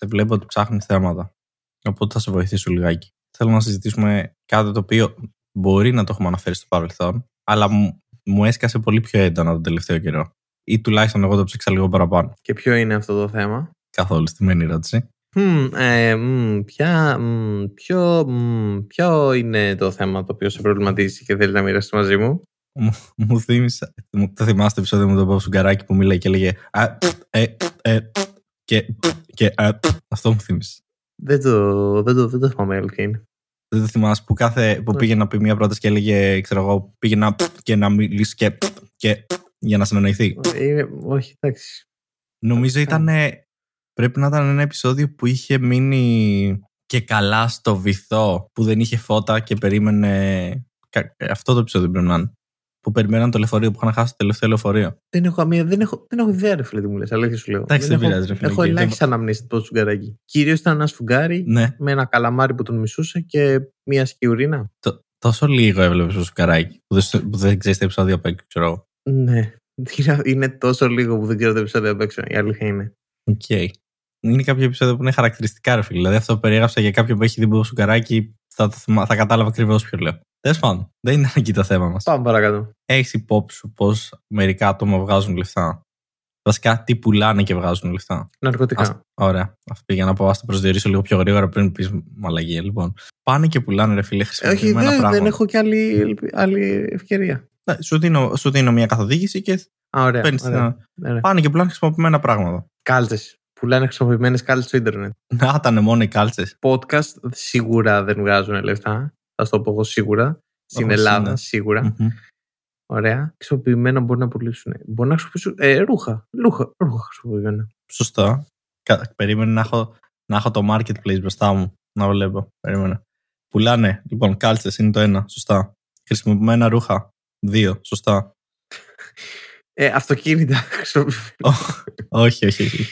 Σε βλέπω ότι ψάχνει θέματα. Οπότε θα σε βοηθήσω λιγάκι. Θέλω να συζητήσουμε κάτι το οποίο μπορεί να το έχουμε αναφέρει στο παρελθόν, αλλά μου, μου έσκασε πολύ πιο έντονα τον τελευταίο καιρό. Ή τουλάχιστον εγώ το ψήξα λίγο παραπάνω. Και ποιο είναι αυτό το θέμα; Καθόλου στημένη ερώτηση. Hm, ε, μ, ποια, μ, ποιο, μ, ποιο είναι το θέμα το οποίο σε προβληματίζει και θέλει να μοιραστεί μαζί μου; Μου, μου θύμισε. μου- Το θυμάστε το επεισόδιο με τον Bob Σουγκαράκη που μίλαγε και έλεγε «Α, π, ε, π, ε, π», και, π, και «Α, π». Αυτό μου θύμισε. Δεν το, δεν το, δεν το θυμάμαι άλλο ποιο είναι. Δεν το θυμάσαι που, κάθε, που Ναι. πήγε να πει μια πρόταση και έλεγε, ξέρω εγώ, πήγε να π, και να μιλήσει και, π, και π, για να συνεννοηθεί. Είναι, όχι, εντάξει. Νομίζω ήταν. Πρέπει να ήταν ένα επεισόδιο που είχε μείνει και καλά στο βυθό που δεν είχε φώτα και περίμενε. κα- Αυτό το επεισόδιο πρέπει να είναι. Που περιμέναν το λεωφορείο που είχαν χάσει το τελευταίο λεωφορείο. Δεν έχω, καμία, δεν έχω, δεν έχω ιδέα, ρε φίλε, τι μου λες. Αλήθεια σου λέω. Εντάξει, δεν έχω, πειράζει, ρε φίλε, Έχω και ελάχιστα αναμνήσεις από το σφουγγαράκι. Κυρίως ήταν ένα σφουγγάρι Ναι, με ένα καλαμάρι που τον μισούσε και μία σκιουρίνα. τόσο λίγο έβλεπες στο σφουγγαράκι που δεν, που δεν ξέρεις τα επεισόδια απ' έξω, ξέρω εγώ. Ναι. Είναι τόσο λίγο που δεν ξέρω το επεισόδιο απ' έξω. Η αλήθεια είναι. Οκ. Είναι κάποια επεισόδια που είναι χαρακτηριστικά, ρε φίλε. Δηλαδή αυτό που περιέγραψα για κάποιον που έχει δει το σφουγγαράκι θα, το θυμά- θα καταλάβει ακριβώς ποιο λέω. Τέλος πάντων, δεν ήταν εκεί το θέμα μας. Πάμε παρακάτω. Έχεις υπόψη σου πως μερικά άτομα βγάζουν λεφτά; Βασικά, τι πουλάνε και βγάζουν λεφτά; Ναρκωτικά. Ας- Ωραία. Αυτό πήγα να πω, ας το προσδιορίσω λίγο πιο γρήγορα πριν πεις μαλαγία. Λοιπόν, πάνε και πουλάνε, ρε φίλε, Ε, όχι, χρησιμοποιημένα δεν, πράγματα. δεν έχω κι άλλη, άλλη ευκαιρία. Ναι, Σου, δίνω, σου δίνω μια καθοδήγηση και Α, ωραία. παίρνεις ωραία. ωραία. Πάνε και πουλάνε χρησιμοποιημένα πράγματα. Κάλτσες. Πουλάνε χρησιμοποιημένες κάλτσες στο Ιντερνετ. Να ήταν μόνο οι κάλτσες. Podcast σίγουρα δεν βγάζουν λεφτά. Θα σου το πω εγώ σίγουρα. Στην Όπως Ελλάδα είναι. σίγουρα. Ωραία. Χρησιμοποιημένα μπορεί να πουλήσουν. Μπορεί να χρησιμοποιήσουν. Ε, ρούχα. Ρούχα, ρούχα χρησιμοποιημένα. Σωστά. Κα- Περίμενε να έχω, να έχω το marketplace μπροστά μου. Να βλέπω. Περίμενε. Πουλάνε. Λοιπόν, κάλτσες είναι το ένα. Σωστά. Χρησιμοποιημένα ρούχα. Δύο. Σωστά. Ε, αυτοκίνητα χρησιμοποιημένα. όχι, όχι, όχι.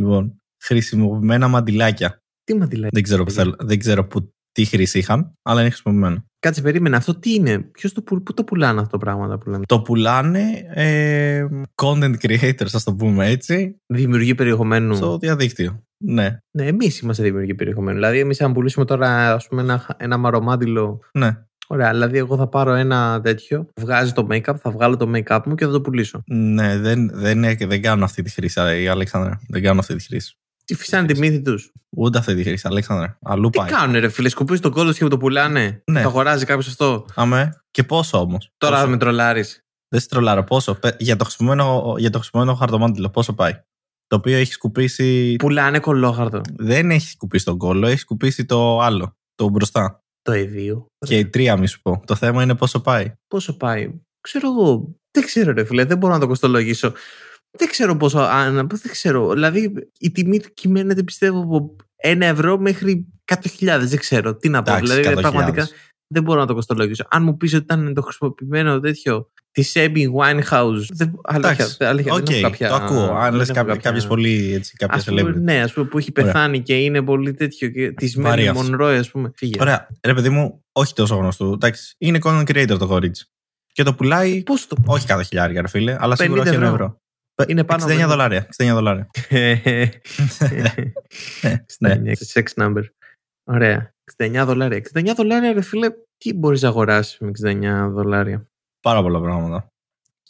Λοιπόν, χρησιμοποιημένα μαντιλάκια. Τι μα τη λέει. Δεν ξέρω, που θέλ- δεν ξέρω που, τι χρήση είχαν, αλλά είναι χρησιμοποιημένα. Κάτσε, περίμενε. Αυτό τι είναι; Ποιος το, που- πού το πουλάνε αυτό το πράγμα που λέμε; Το πουλάνε ε, content creators, ας το πούμε έτσι, Δημιουργεί περιεχομένου. στο διαδίκτυο. Ναι, Ναι, εμείς είμαστε δημιουργοί περιεχομένου. Δηλαδή, εμείς αν πουλήσουμε τώρα ας πούμε, ένα, ένα μαρομάντιλο. ναι. Ωραία, δηλαδή, εγώ θα πάρω ένα τέτοιο, βγάζει το make-up, θα βγάλω το make-up μου και θα το πουλήσω. Ναι, δεν, δεν, είναι- δεν κάνω αυτή τη χρήση, η Αλέξανδρα. Δεν κάνω αυτή τη χρήση. Τι φυσάνε τη μύθη τους. Ούτε αυτή τη χρήση, Αλέξανδρα. Αλλού Τι πάει. κάνουνε, ρε φίλε, σκουπίζεις τον κόλλο και το πουλάνε. Ναι. Το αγοράζει κάποιος αυτό. Αμέ. Και πόσο όμως; Τώρα με τρολάρεις. Δεν σε τρολάρω. Πόσο; Πε- Για το χρησιμοποιημένο, για το χρησιμοποιημένο χαρτομάτιλο, πόσο πάει; Το οποίο έχει σκουπίσει. Πουλάνε κολόχαρτο. Δεν έχει σκουπίσει τον κόλλο, έχει σκουπίσει το άλλο. Το μπροστά. Το εδίο. Και η τρία, μη σου πω. Το θέμα είναι πόσο πάει. Πόσο πάει. Ξέρω εγώ. Δεν ξέρω, ρε φίλε, δεν μπορώ να το κοστολογήσω. Δεν ξέρω πόσο. Αν, δεν ξέρω. Δηλαδή, η τιμή του κυμαίνεται, πιστεύω, από ένα ευρώ μέχρι 100.000. Δεν ξέρω. Τι να πω. Εντάξει, δηλαδή, 100.000. πραγματικά δεν μπορώ να το κοστολογήσω. Αν μου πεις ότι ήταν το χρησιμοποιημένο τέτοιο τη Amy Winehouse. Δεν, αλήθεια, Εντάξει. αλήθεια, Οκ, δεν έχω κάποια, το ακούω. Αν δεν λες έχω κάποια- κάποιες πολύ έτσι, κάποια Ας πούμε, celebrity. ναι, ας πούμε που έχει Ωραία. πεθάνει και είναι πολύ τέτοιο. Και της Βαρύ Μέρι αυτό. Μονρόε, ας πούμε. Φύγε. Ωραία. Ρε παιδί μου, όχι τόσο γνωστό. Εντάξει. Είναι content creator το κορίτσι. Και το πουλάει. Πώς το. Όχι κάθε χιλιάρια, ρε φίλε, αλλά σίγουρα 50 όχι ένα ευρώ. ευρώ. Πε- Είναι πάνω 69 από- δολάρια. 69 δολάρια. ναι. Ναι, sex number. Ωραία. 69 δολάρια. 69 δολάρια, ρε φίλε, τι μπορείς να αγοράσεις με 69 δολάρια; Πάρα πολλά πράγματα.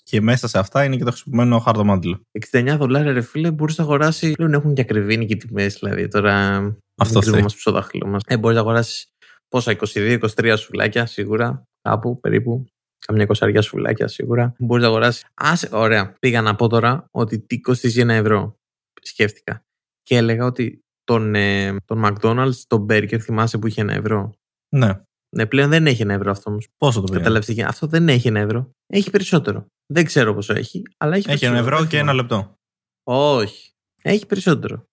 Και μέσα σε αυτά είναι και το χρησιμοποιημένο χαρτομάτιλο. 69 δολάρια, ρε φίλε, μπορείς να αγοράσεις. Πλέον έχουν και ακριβήνει και τιμές, δηλαδή. Τώρα. Αυτό δεν θέλει. κρύβουμε στο δάχτυλο μας. Ε, μπορείς να αγοράσεις πόσα, 22-23 σουβλάκια σίγουρα. Κάπου περίπου. Καμιά εικοσαριά σουβλάκια σίγουρα. Μπορείς να αγοράσεις. Άσε, ωραία. Πήγα να πω τώρα ότι τι κοστίζει ένα ευρώ. Σκέφτηκα. Και έλεγα ότι τον, ε, τον McDonald's, τον Burger, θυμάσαι που είχε ένα ευρώ; Ναι. Ναι, πλέον δεν έχει ένα ευρώ αυτό όμως. Πόσο το πήρε. Καταλαβαίνετε. Αυτό δεν έχει ένα ευρώ. Έχει περισσότερο. Δεν ξέρω πόσο έχει, αλλά έχει Έχει ένα περισσότερο. ευρώ Δεν και ένα θυμάμαι. λεπτό. Όχι. Έχει περισσότερο.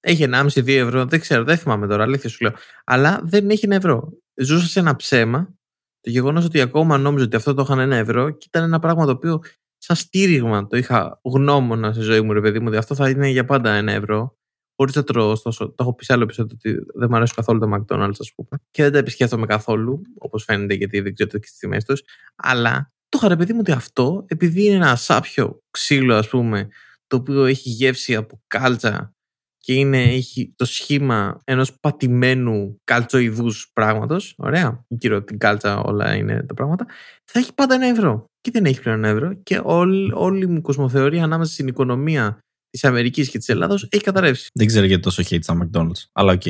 Έχει 1,5-2 ευρώ. Δεν ξέρω, δεν θυμάμαι τώρα, αλήθεια σου λέω. Αλλά δεν έχει ένα ευρώ. Ζούσα σε ένα ψέμα. Το γεγονός ότι ακόμα νόμιζα ότι αυτό το είχαν ένα ευρώ και ήταν ένα πράγμα το οποίο σαν στήριγμα το είχα γνώμονα στη ζωή μου, ρε παιδί μου, ότι αυτό θα είναι για πάντα ένα ευρώ. Χωρίς να τρώω, ωστόσο, το έχω πει σε άλλο επεισόδιο ότι δεν μου αρέσει καθόλου το McDonald's, ας πούμε. Και δεν τα επισκέφτομαι καθόλου, όπως φαίνεται, γιατί δεν ξέρω και τις τιμές τους. Αλλά το είχα ρε παιδί μου ότι αυτό, επειδή είναι ένα σάπιο ξύλο, ας πούμε, το οποίο έχει γεύση από κάλτσα και είναι, έχει το σχήμα ενός πατημένου καλτσοειδούς πράγματος, ωραία, γύρω την κάλτσα όλα είναι τα πράγματα, θα έχει πάντα ένα ευρώ. Και δεν έχει πλέον ένα ευρώ και όλη, όλη μου κοσμοθεωρία ανάμεσα στην οικονομία της Αμερικής και της Ελλάδος έχει καταρρεύσει. Δεν ξέρω γιατί τόσο hate στα McDonald's, αλλά οκ.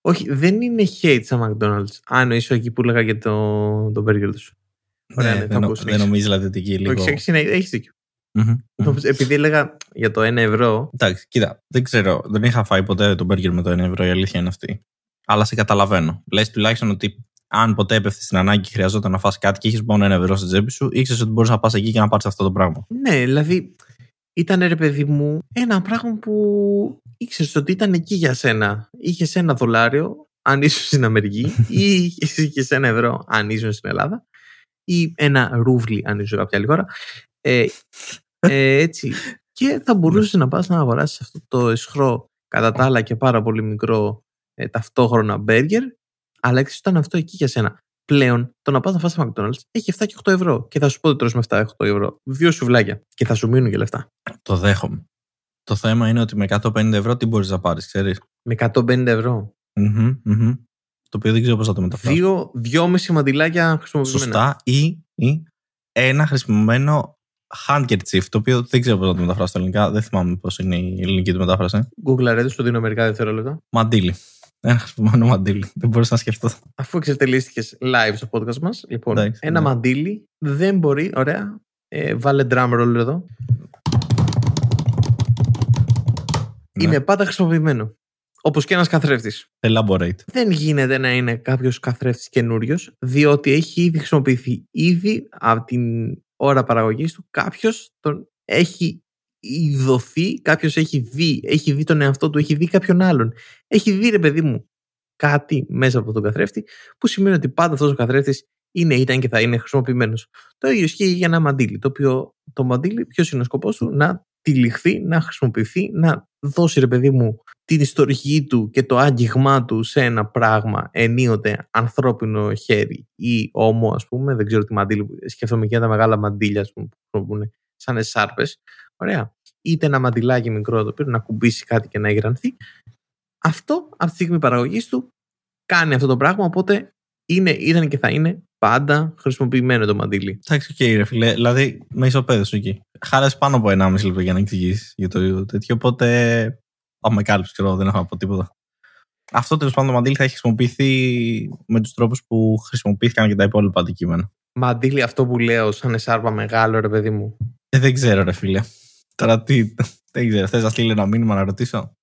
Όχι, δεν είναι hate στα McDonald's. Αν είσαι εκεί που έλεγα για το, το burger τους. Ωραία, ναι, δεν, νο, δεν νομίζεις δηλαδή ότι εκεί λίγο. Όχι, έχει, έχεις δίκιο. Mm-hmm. Επειδή έλεγα για το 1 ευρώ. Εντάξει, κοίτα, δεν ξέρω. Δεν είχα φάει ποτέ το μπέργκερ με το 1 ευρώ, η αλήθεια είναι αυτή. Αλλά σε καταλαβαίνω. Λες τουλάχιστον ότι αν ποτέ έπεφτε στην ανάγκη και χρειαζόταν να φας κάτι και έχει μόνο 1 ευρώ στην τσέπη σου, ήξερες ότι μπορείς να πας εκεί και να πάρεις αυτό το πράγμα. Ναι, δηλαδή ήταν ρε παιδί μου ένα πράγμα που ήξερες ότι ήταν εκεί για σένα. Είχες ένα δολάριο αν ήσουν στην Αμερική ή είχες ένα ευρώ αν ήσουν στην Ελλάδα ή ένα ρούβλι αν ήσουν κάποια άλλη χώρα. Ε, ε, έτσι. Και θα μπορούσες να πας να αγοράσεις αυτό το εσχρό κατά τα άλλα και πάρα πολύ μικρό ε, ταυτόχρονα μπέργκερ αλλά ήταν αυτό εκεί για σένα. Πλέον το να πας να φας στο McDonald's έχει 7 και 8 ευρώ και θα σου πω ότι τρως με 7 8 ευρώ. Δύο σουβλάκια και θα σου μείνουν και λεφτά. Το δέχομαι. Το θέμα είναι ότι με 150 ευρώ τι μπορείς να πάρεις, ξέρεις; Με 150 ευρώ. Mm-hmm, mm-hmm. Το οποίο δεν ξέρω πώς θα το μεταφράσω. Δύο, δυόμιση μαντιλάκια χρησιμοποιημένα. Σωστά. Ή, ή ένα χρησιμοποιημένο handkerchief, το οποίο δεν ξέρω πώς να το μεταφράσω στα ελληνικά. Δεν θυμάμαι πώς είναι η ελληνική του μετάφραση. Google αρέσει, σου δίνω μερικά δευτερόλεπτα. Μαντίλι. Ένα χρησιμοποιημένο μαντίλι. Δεν μπορούσα να σκεφτώ. Αφού εξετελίστηκες live στο podcast μας, λοιπόν, ένα ναι. μαντίλι δεν μπορεί. Ωραία. Ε, βάλε drum roll εδώ. Ναι. Είναι πάντα χρησιμοποιημένο. Όπως και ένας καθρέφτης. Elaborate. Δεν γίνεται να είναι κάποιος καθρέφτης καινούριος, διότι έχει ήδη χρησιμοποιηθεί ήδη από την ώρα παραγωγής του. Κάποιος τον έχει ειδωθεί, κάποιος έχει δει, έχει δει τον εαυτό του, έχει δει κάποιον άλλον. Έχει δει, ρε παιδί μου, κάτι μέσα από τον καθρέφτη, που σημαίνει ότι πάντα αυτός ο καθρέφτης είναι, ήταν και θα είναι χρησιμοποιημένος. Το ίδιο ισχύει για ένα μαντίλι. Το οποίο το μαντίλι, ποιος είναι ο σκοπός του, να τυλιχθεί, να χρησιμοποιηθεί, να δώσει ρε παιδί μου την ιστορική του και το άγγιγμά του σε ένα πράγμα ενίοτε ανθρώπινο χέρι ή όμο ας πούμε, δεν ξέρω τι μαντήλι, σκέφτομαι και τα μεγάλα μαντήλια που χρησιμοποιούν σαν εσάρπες, ωραία, είτε ένα μαντιλάκι μικρό το οποίο να ακουμπήσει κάτι και να υγρανθεί, αυτό από τη στιγμή παραγωγής του κάνει αυτό το πράγμα, οπότε είναι, ήταν και θα είναι πάντα χρησιμοποιημένο το μαντίλι. Εντάξει, οκ, ρε φίλε. Δηλαδή, με ισοπέδωσες εκεί. Χάλασες πάνω από 1,5 λεπτό για να εξηγήσεις για το τέτοιο. Οπότε, με κάλυψες, ξέρω, δεν έχω να πω τίποτα. Αυτό τέλος πάντων το μαντίλι θα έχει χρησιμοποιηθεί με τους τρόπους που χρησιμοποιήθηκαν και τα υπόλοιπα αντικείμενα. Μαντίλι, αυτό που λέω, σαν εσάρπα μεγάλο, ρε παιδί μου. Ε, δεν ξέρω, ρε φίλε. Τώρα τι. Δεν ξέρω. Θες να στείλει ένα μήνυμα να ρωτήσω;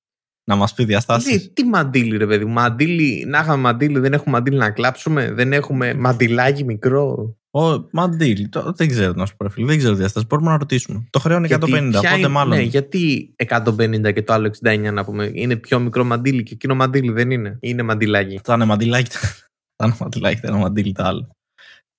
Να μας πει διαστάσεις. Τι, τι μαντίλι, ρε παιδί μου. Μαντίλι, να είχαμε μαντίλι, δεν έχουμε μαντίλι να κλάψουμε. Δεν έχουμε μαντιλάκι μικρό. Ο μαντίλι, το, δεν ξέρω να σου πω, φίλε. Δεν ξέρω διαστάσεις. Μπορούμε να ρωτήσουμε. Το χρέο είναι 150, οπότε είναι, μάλλον. Ναι, γιατί 150 και το άλλο 69 να πούμε. Είναι πιο μικρό μαντίλι και εκείνο μαντίλι δεν είναι. Είναι μαντιλάκι. Θα είναι μαντιλάκι. Θα είναι μαντιλάκι, θα είναι μαντίλι το άλλο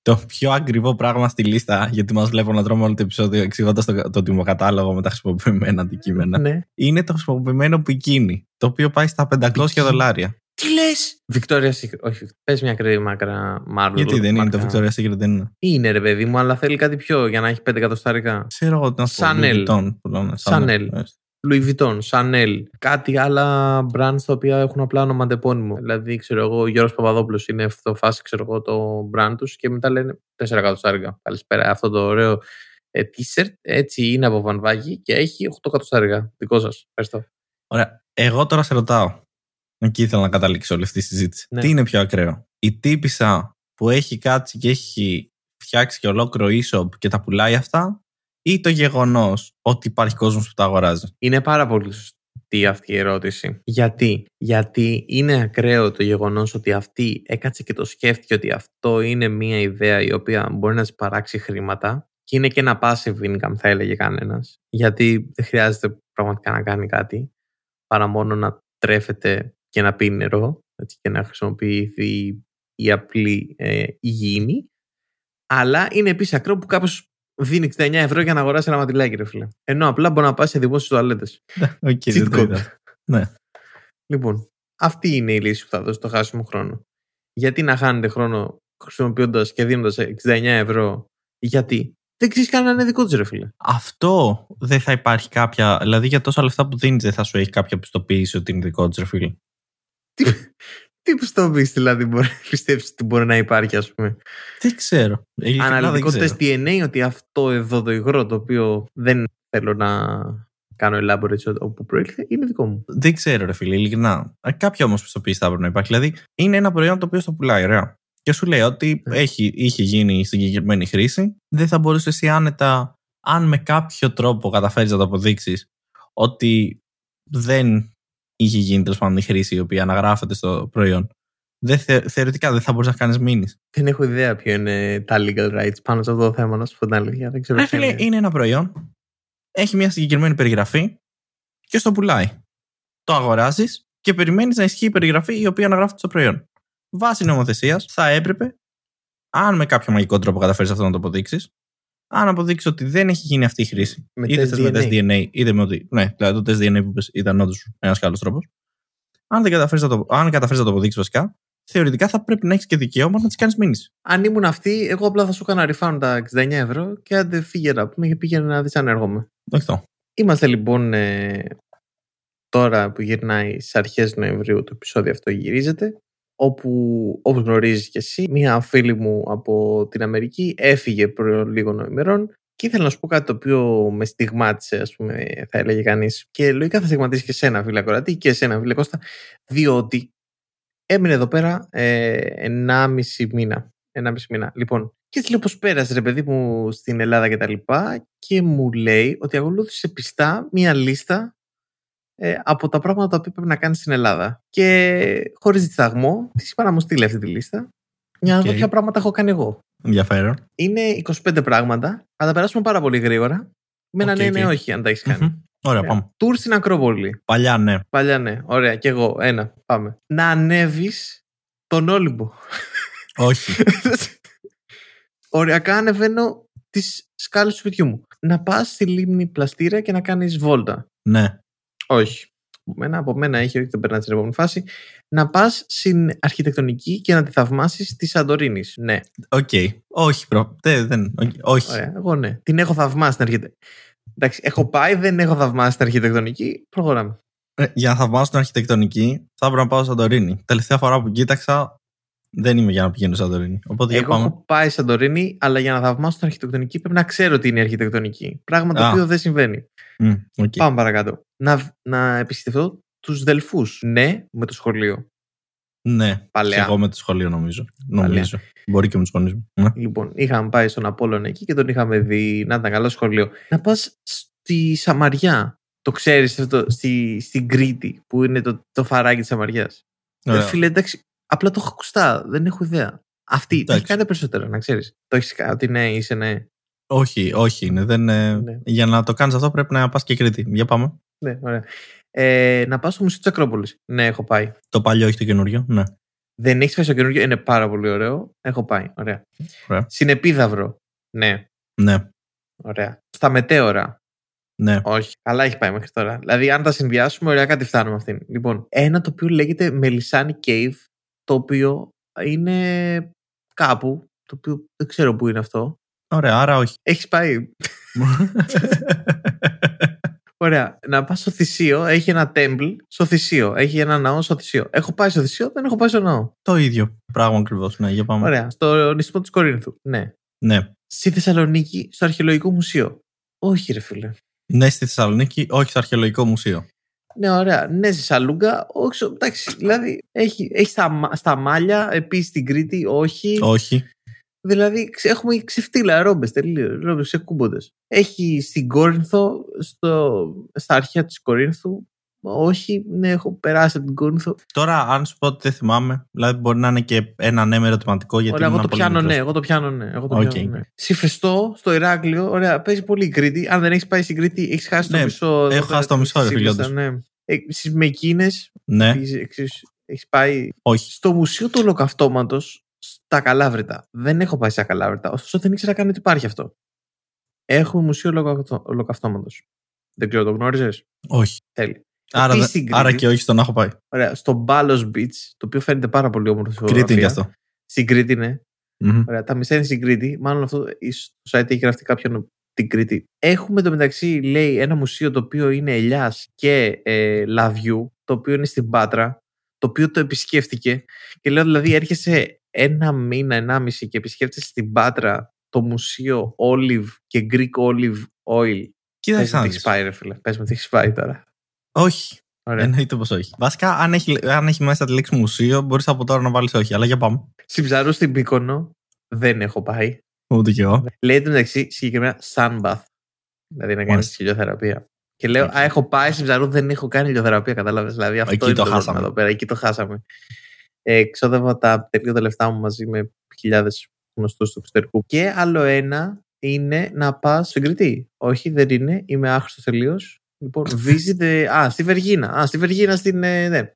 το πιο ακριβό πράγμα στη λίστα, γιατί μας βλέπω να τρώμε όλο το επεισόδιο εξηγώντας το, το τιμοκατάλογο με τα χρησιμοποιημένα αντικείμενα, ναι. είναι το χρησιμοποιημένο πικίνι, το οποίο πάει στα 500 δολάρια. Τι λες! Victoria's Secret. Όχι, πες μια κρύβη μάκρα Marvel. Γιατί δεν είναι το Victoria's Secret, δεν είναι. Είναι ρε παιδί μου, αλλά θέλει κάτι πιο για να έχει 5 εκατοστάρικα. Ξέρω εγώ τι να πω. Σανέλ. Louis Vuitton, Chanel, κάτι άλλα brands τα οποία έχουν απλά όνομα αντεπώνυμο. Δηλαδή, ξέρω εγώ, ο Γιώργος Παπαδόπουλος είναι αυτό φάση, ξέρω εγώ, το brand τους και μετά λένε 4 εκατοστάρικα. Καλησπέρα, αυτό το ωραίο ε, t-shirt, έτσι είναι από βανβάκι και έχει 8 εκατοστάρικα. Δικό σας. Ευχαριστώ. Ωραία. Εγώ τώρα σε ρωτάω. Εκεί ήθελα να καταλήξω όλη αυτή τη συζήτηση. Ναι. Τι είναι πιο ακραίο; Η τύπησα που έχει κάτσει και έχει φτιάξει και ολόκληρο e-shop και τα πουλάει αυτά ή το γεγονός ότι υπάρχει κόσμος που τα αγοράζει. Είναι πάρα πολύ σωστή αυτή η ερώτηση. Γιατί, Γιατί είναι ακραίο το γεγονός ότι αυτή έκατσε και το σκέφτηκε ότι αυτό είναι μια ιδέα η οποία μπορεί να της παράξει χρήματα και είναι και ένα passive income, θα έλεγε κανένας. Γιατί δεν χρειάζεται πραγματικά να κάνει κάτι παρά μόνο να τρέφεται και να πίνει νερό έτσι, και να χρησιμοποιηθεί η απλή ε, υγιεινή. Αλλά είναι επίσης ακραίο που κάποιος δίνει 69 ευρώ για να αγοράσει ένα ματιλάκι, ρε φίλε. Ενώ απλά μπορεί να πάει σε δημόσιες τουαλέτες. Okay, ναι. Λοιπόν, αυτή είναι η λύση που θα δώσει το χάσιμο χρόνο. Γιατί να χάνετε χρόνο χρησιμοποιώντας και δίνοντας 69 ευρώ, γιατί; Δεν ξέρεις καν να είναι δικό τη, ρε φίλε. Αυτό δεν θα υπάρχει κάποια. Δηλαδή για τόσα λεφτά που δίνεις, δεν θα σου έχει κάποια πιστοποίηση ότι είναι δικό τη, ρε φίλε. Τι, τι πιστοποίηση δηλαδή μπορεί, πιστεύεις ότι μπορεί να υπάρχει, ας πούμε; Δεν ξέρω. Ειλικρινά Αναλυτικό δεν ξέρω. τεστ DNA ότι αυτό εδώ το υγρό το οποίο δεν θέλω να κάνω elaborate όπου προήλθε είναι δικό μου. Δεν ξέρω, ρε φίλε, ειλικρινά. Ε, Κάποια όμως πιστοποίηση θα έπρεπε να υπάρχει. Δηλαδή, είναι ένα προϊόν το οποίο στο πουλάει, ωραία. Και σου λέει ότι Ναι. έχει, είχε γίνει συγκεκριμένη χρήση. Δεν θα μπορούσες εσύ άνετα, αν με κάποιο τρόπο καταφέρεις να το αποδείξεις ότι δεν είχε γίνει τέλος πάντων η χρήση η οποία αναγράφεται στο προϊόν. Δεν, θε, θεωρητικά δεν θα μπορούσε να κάνεις μήνυ. Δεν έχω ιδέα ποιο είναι τα legal rights πάνω σε αυτό το θέμα, να σου πω την αλήθεια. Δεν ξέρω Ρε ποια φίλε, είναι. είναι ένα προϊόν, έχει μια συγκεκριμένη περιγραφή και στο πουλάει. Το αγοράζεις και περιμένεις να ισχύει η περιγραφή η οποία αναγράφεται στο προϊόν. Βάσει νομοθεσίας θα έπρεπε, αν με κάποιο μαγικό τρόπο καταφέρεις αυτό να το αποδείξεις, αν αποδείξεις ότι δεν έχει γίνει αυτή η χρήση, Με είτε τεστ θες με DNA. τεστ DNA, είτε με ότι. Ναι, δηλαδή το τεστ DNA που είπες ήταν όντως ένας καλός τρόπος. Αν δεν καταφέρεις να το, αν καταφέρεις να το αποδείξεις βασικά, θεωρητικά θα πρέπει να έχεις και δικαίωμα να της κάνεις μήνυση. Αν ήμουν αυτή, εγώ απλά θα σου έκανα refund τα 69 ευρώ και άντε φύγε να πούμε και πήγαινε να δεις αν έρχομαι. Αυτό. Είμαστε λοιπόν ε, τώρα που γυρνάει στις αρχές Νοεμβρίου το επεισόδιο αυτό γυρίζεται όπου όπως γνωρίζεις και εσύ μία φίλη μου από την Αμερική έφυγε προ λίγων ημερών και ήθελα να σου πω κάτι το οποίο με στιγμάτισε ας πούμε θα έλεγε κανείς. Και λογικά θα στιγματίσεις και εσένα φίλε Κορατή και εσένα φίλε Κώστα διότι έμεινε εδώ πέρα ε, 1,5 μήνα 1,5 μήνα. Λοιπόν και έτσι λέω πως πέρασε ρε παιδί μου στην Ελλάδα και τα λοιπά και μου λέει ότι ακολούθησε πιστά μία λίστα ε, από τα πράγματα τα οποία πρέπει να κάνει στην Ελλάδα. Και χωρίς δισταγμό, της είπα να μου στείλει αυτή τη λίστα για να δω Οκ. ποια πράγματα έχω κάνει εγώ. Ενδιαφέρον. Είναι 25 πράγματα, θα τα περάσουμε πάρα πολύ γρήγορα. Με ένα Οκ, ναι, ναι, οκ. όχι, αν τα έχεις κάνει. Μμμ. Ωραία, πάμε. Τουρ στην Ακρόπολη. Παλιά, ναι. Παλιά ναι, ωραία, και εγώ. Ένα, πάμε. Να ανέβεις τον Όλυμπο. Όχι. Οριακά ανεβαίνω τις σκάλες του σπιτιού μου. Να πας στη λίμνη Πλαστήρα και να κάνεις βόλτα. ναι. Όχι. Από μένα, από μένα έχει, όχι, δεν περνάει στην επόμενη φάση. Να πας στην αρχιτεκτονική και να τη θαυμάσεις της Σαντορίνης. Ναι, Οκ. Όχι, προ. Δεν, δεν, οκ. όχι. ωραία. Εγώ ναι. Την έχω θαυμάσει στην αρχιτεκτονική. Εντάξει, έχω πάει, δεν έχω θαυμάσει την αρχιτεκτονική. Προχωράμε. Ε, για να θαυμάσω την αρχιτεκτονική, θα έπρεπε να πάω στο Σαντορίνη. Τελευταία φορά που κοίταξα, δεν είμαι για να πηγαίνω στο Σαντορίνη. Οπότε για Εγώ πάμε. έχω πάει Σαντορίνη, αλλά για να θαυμάσω την αρχιτεκτονική πρέπει να ξέρω τι είναι η αρχιτεκτονική. Πράγμα το Α. οποίο δεν συμβαίνει. Μμ, οκ. Πάμε παρακάτω. Να, να επισκεφτώ τους Δελφούς. Ναι, με το σχολείο. Ναι, Παλαιά. και εγώ με το σχολείο νομίζω. Νομίζω. Μπορεί και με τους γονείς μου. Ναι. Λοιπόν, είχαμε πάει στον Απόλλων εκεί και τον είχαμε δει να ήταν καλό σχολείο. Να πας στη Σαμαριά. Το ξέρεις αυτό, στη, στην Κρήτη που είναι το, το φαράγγι της Σαμαριάς. Ωραία. Φίλε, εντάξει, απλά το έχω ακουστά, δεν έχω ιδέα. Αυτή, το Εντάξει. έχει κάνει περισσότερα, να ξέρεις. Το έχεις κάνει, ότι ναι, είσαι ναι. Όχι, όχι είναι. Δεν, ε, Ναι. Για να το κάνεις αυτό πρέπει να πας και Κρήτη. Για πάμε. ναι ωραία. Ε, να πα στο Μουσείο της Ακρόπολης. Ναι, έχω πάει. Το παλιό, όχι το καινούριο. Ναι. Δεν έχει πάει στο καινούργιο, είναι πάρα πολύ ωραίο. Έχω πάει. Ωραία. Ωραία. Συνεπίδαυρο. Ναι, Ναι. ωραία. Στα μετέωρα. Ναι. Όχι, καλά έχει πάει μέχρι τώρα. Δηλαδή, αν τα συνδυάσουμε, ωραία κάτι φτάνουμε αυτήν. Λοιπόν, ένα το οποίο λέγεται Melisani Cave, το οποίο είναι κάπου, το οποίο δεν ξέρω πού είναι αυτό. Ωραία, άρα όχι. Έχεις πάει. Ωραία. Να πας στο Θησίο, έχει ένα temple στο Θησίο. Έχει ένα ναό στο Θησίο. Έχω πάει στο Θησίο, δεν έχω πάει στο ναό. το ίδιο πράγμα ακριβώς. Ναι, για πάμε. Ωραία. Στο νησμό της Κορίνθου. Ναι. Ναι. Στη Θεσσαλονίκη, στο Αρχαιολογικό Μουσείο. Όχι, ρε φίλε. Ναι, στη Θεσσαλονίκη, όχι στο Αρχαιολογικό Μουσείο. Ναι, ωραία. Ναι, στη Σαλούγκα, όχι. στο- Εντάξει, δηλαδή έχει, έχει στα, μα- στα μάλια, επίσης στην Κρήτη, όχι. Όχι. Δηλαδή ξε- έχουμε ξεφτίλα ρόμπες τελείως. Ρόμπες ξεκούμπωτες. Έχει στην Κόρινθο, στο, στα αρχαία της Κορίνθου. Όχι, ναι, έχω περάσει από την Κόρινθο. Τώρα, αν σου πω ότι δεν θυμάμαι, δηλαδή μπορεί να είναι και ένα ναι με ερωτηματικό γιατί Ωραία, εγώ ήμουν το πολύ πιάνω, μικρός. ναι. Εγώ το πιάνω, ναι. Εγώ το Οκ. πιάνω, ναι. Στη Φαιστό, στο Ηράκλειο, ωραία, παίζει πολύ η Κρήτη. Αν δεν έχεις πάει στην Κρήτη, έχεις χάσει Ναι, το μισό. έχω χάσει το μισό, ρε φίλε, όντως. Ναι. Ε, Στις Μυκήνες, Ναι, έχεις πάει όχι. στο Μουσείο του Ολοκαυτώματος στα Καλάβρητα. Δεν έχω πάει στα Καλάβρητα, ωστόσο δεν ήξερα καν ότι υπάρχει αυτό. Έχουμε Μουσείο Ολοκαυτώματο. Δεν ξέρω, το γνώριζες; Όχι. Τέλει. Άρα, Επίσης δε- στην Κρήτη. άρα και όχι στον έχω πάει. Ωραία. Στο Μπάλο Beach, το οποίο φαίνεται πάρα πολύ όμορφο. στη Κρήτη είναι και φωτογραφία. αυτό. Στην Κρήτη, ναι. Μμμ. Ωραία, τα μισά είναι στην Κρήτη. Μάλλον αυτό ίσως το site έχει γραφτεί κάποιον την Κρήτη. Έχουμε το μεταξύ, λέει, ένα μουσείο το οποίο είναι ελιάς και ε, λαδιού, το οποίο είναι στην Πάτρα, το οποίο το επισκέφτηκε. Και λέω, δηλαδή, έρχεσαι ένα μήνα, ενάμιση και επισκέφτεσαι στην Πάτρα το μουσείο Olive και Greek Olive Oil. Κοίτα Πες να μου τι δεις. έχεις πάει, ρε φίλε. Πες μου τι έχεις πάει τώρα. Όχι. Ωραία. Εννοείται πως όχι. Βασικά, αν έχει, αν έχει μέσα τη λέξη μουσείο, μπορείς από τώρα να βάλεις όχι. Αλλά για πάμε. Στην Ψαρού στην Πίκονο δεν έχω πάει. Ούτε κι εγώ. Λέει το μεταξύ συγκεκριμένα sunbath. Δηλαδή να κάνεις Μάλιστα. χιλιοθεραπεία. Και λέω, Οκ. Α, έχω πάει στην Ψαρού, δεν έχω κάνει ηλιοθεραπεία. Κατάλαβες. Δηλαδή αυτό Εκεί είναι το πρόβλημα χάσαμε. Εδώ πέρα. Εκεί το χάσαμε. Ε, ξόδευα τα ατελείωτα λεφτά μου μαζί με χιλιάδες γνωστούς του εξωτερικού. Και άλλο ένα είναι να πας στην Κρήτη. Όχι, δεν είναι. Είμαι άχρηστος τελείως. Λοιπόν, visit. the- Α, στη Βεργίνα. Α, στη Βεργίνα στην. ε, ναι.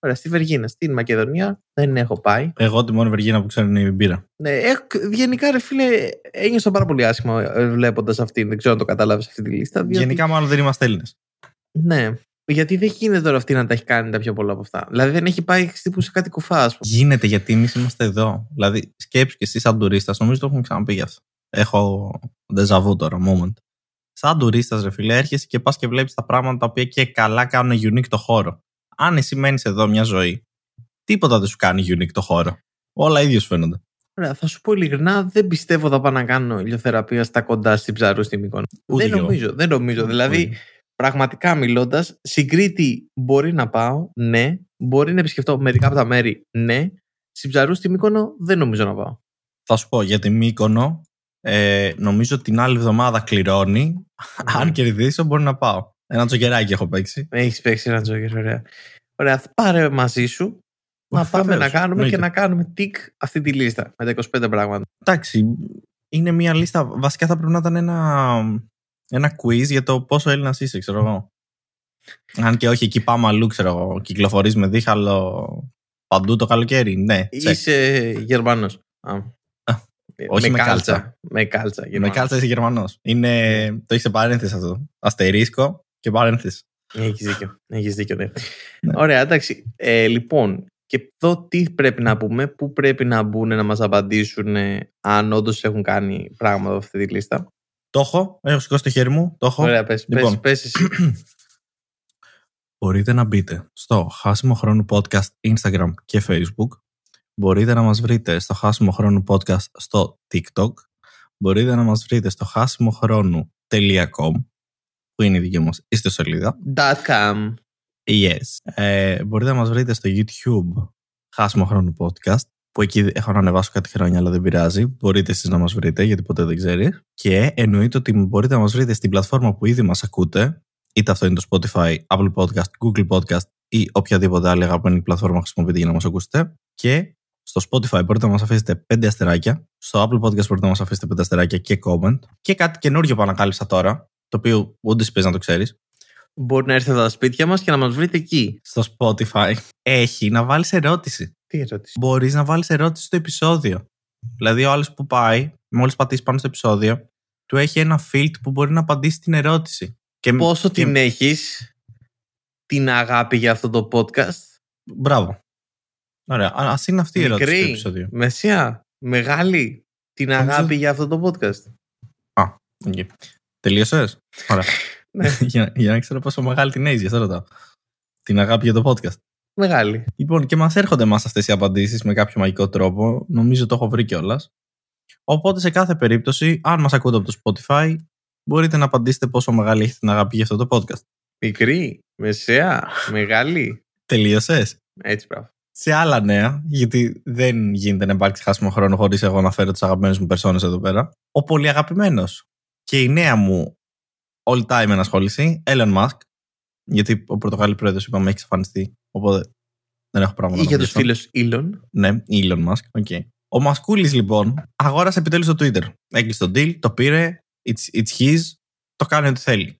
Ωραία, στη Βεργίνα, στην Μακεδονία δεν έχω πάει. Εγώ τη μόνη Βεργίνα που ξέρω είναι η μπύρα. Ναι, έχω, γενικά ρε φίλε, ένιωσα πάρα πολύ άσχημα βλέποντας αυτήν. Δεν ξέρω αν το κατάλαβες αυτή τη λίστα. Διότι, Γενικά, μάλλον δεν είμαστε Έλληνες. Ναι. Γιατί δεν γίνεται τώρα αυτή να τα έχει κάνει τα πιο πολλά από αυτά. Δηλαδή δεν έχει πάει τύπου σε κάτι κουφά, ας πούμε. Γίνεται γιατί εμείς είμαστε εδώ. Δηλαδή, σκέψου και εσύ σαν τουρίστας, νομίζω το έχουμε ξαναπεί γι' αυτό. Έχω ντεζαβού τώρα, moment. Σαν τουρίστας, ρε φίλε, έρχεσαι και πας και βλέπεις τα πράγματα τα οποία και καλά κάνουν unique το χώρο. Αν εσύ μένεις εδώ μια ζωή, τίποτα δεν σου κάνει unique το χώρο. Όλα ίδιο σου φαίνονται. Ωραία, θα σου πω ειλικρινά, δεν πιστεύω θα πάω να κάνω ηλιοθεραπεία στα κοντά στην ψαρού στη Μύκονο. Ούτε δεν κι εγώ. νομίζω, δεν νομίζω. Δηλαδή, πραγματικά μιλώντας, στην Κρήτη μπορεί να πάω, ναι. Μπορεί να επισκεφτώ μερικά από τα μέρη, ναι. Στην ψαρού στη Μύκονο δεν νομίζω να πάω. Θα σου πω για τη Μύκονο, ε, νομίζω την άλλη εβδομάδα κληρώνει. Αν κερδίσω, μπορεί να πάω. Ένα τζοκεράκι έχω παίξει. Έχεις παίξει ένα τζόκερ, ωραία. Ωραία, θα πάρε μαζί σου να πάμε Βεβαίως, να κάνουμε εννοείται. και να κάνουμε τικ αυτή τη λίστα με τα 25 πράγματα. Εντάξει, είναι μια λίστα. Βασικά θα πρέπει να ήταν ένα, ένα quiz για το πόσο Έλληνας είσαι, ξέρω εγώ. Αν και όχι, εκεί πάμε αλλού, ξέρω εγώ. Κυκλοφορείς με δίχαλο παντού το καλοκαίρι. Ναι, τσεκ. Είσαι Γερμανός. όχι με κάλτσα. Με κάλτσα. Με Γερμανός. κάλτσα είσαι Γερμανός. Είναι... Το έχει σε παρένθεση αυτό. Αστερίσκο και παρένθεση. Έχεις δίκιο. Έχεις δίκιο, ναι. Ναι. Ωραία, εντάξει. Ε, λοιπόν, και εδώ τι πρέπει να πούμε, πού πρέπει να μπουν να μας απαντήσουν ε, αν όντως έχουν κάνει πράγματα από αυτή τη λίστα. Το έχω, έχω σηκώσει το χέρι μου. Το έχω. Ωραία, πες, Λοιπόν. πες, πες εσύ. Μπορείτε να μπείτε στο Χάσιμο Χρόνου Podcast Instagram και Facebook. Μπορείτε να μας βρείτε στο Χάσιμο Χρόνου Podcast στο TikTok. Μπορείτε να μας βρείτε στο χάσιμοχρόνου.com που είναι η δική μας ιστοσελίδα. Dot com. Yes. Ε, μπορείτε να μας βρείτε στο YouTube Χάσιμο Χρόνου Podcast που εκεί έχω να ανεβάσω κάτι χρόνια αλλά δεν πειράζει. Μπορείτε εσείς να μας βρείτε γιατί ποτέ δεν ξέρεις. Και εννοείται ότι μπορείτε να μας βρείτε στην πλατφόρμα που ήδη μας ακούτε είτε αυτό είναι το Spotify, Apple Podcast, Google Podcast ή οποιαδήποτε άλλη αγαπημένη πλατφόρμα χρησιμοποιείτε για να μας ακούσετε. Και στο Spotify μπορείτε να μας αφήσετε 5 αστεράκια. Στο Apple Podcast μπορείτε να μας αφήσετε 5 αστεράκια και comment. Και κάτι καινούριο που ανακάλυψα τώρα, το οποίο ούτε εσύ παίζει να το ξέρεις. Μπορεί να έρθετε στα σπίτια μας και να μας βρείτε εκεί. Στο Spotify έχει να βάλεις ερώτηση. Τι ερώτηση; Μπορείς να βάλεις ερώτηση στο επεισόδιο. Δηλαδή ο άλλος που πάει, μόλις πατήσει πάνω στο επεισόδιο, του έχει ένα field που μπορεί να απαντήσει την ερώτηση. Και, Πόσο και- την έχεις την αγάπη για αυτό το podcast; Μπράβο. Ωραία. Α ας είναι αυτή η ερώτηση Μικρή, του επεισόδιο. μεσαία, μεγάλη την Νομίζω- αγάπη για αυτό το podcast. Okay. Τελείωσες; Ωραία. Ναι. για, για να ξέρω πόσο μεγάλη την έχεις, γι' αυτό ρωτάω. Την αγάπη για το podcast. Μεγάλη. Λοιπόν, και μας έρχονται εμάς αυτές οι απαντήσεις με κάποιο μαγικό τρόπο. Νομίζω το έχω βρει κιόλας. Οπότε, σε κάθε περίπτωση, αν μας ακούτε από το Spotify, μπορείτε να απαντήσετε πόσο μεγάλη έχετε την αγάπη για αυτό το podcast. Μικρή, μεσαία, μεγάλη. Τελείωσες. Έτσι, μπράβο. Σε άλλα νέα, γιατί δεν γίνεται να υπάρξει χάσιμο χρόνο χωρίς εγώ να φέρω του αγαπημένου μου περσόνες εδώ πέρα. Ο πολύ αγαπημένος και η νέα μου all time ενασχόληση, Elon Musk. Γιατί ο Πορτογάλη πρόεδρος είπαμε έχει εξαφανιστεί. Οπότε δεν έχω πράγματα Ή να για τους μιλήσω. φίλους Elon. Ναι, Elon Musk. Okay. Ο Μασκούλης λοιπόν αγόρασε επιτέλους το Twitter. Έκλεισε το deal, το πήρε, it's, it's his, το κάνει ό,τι θέλει.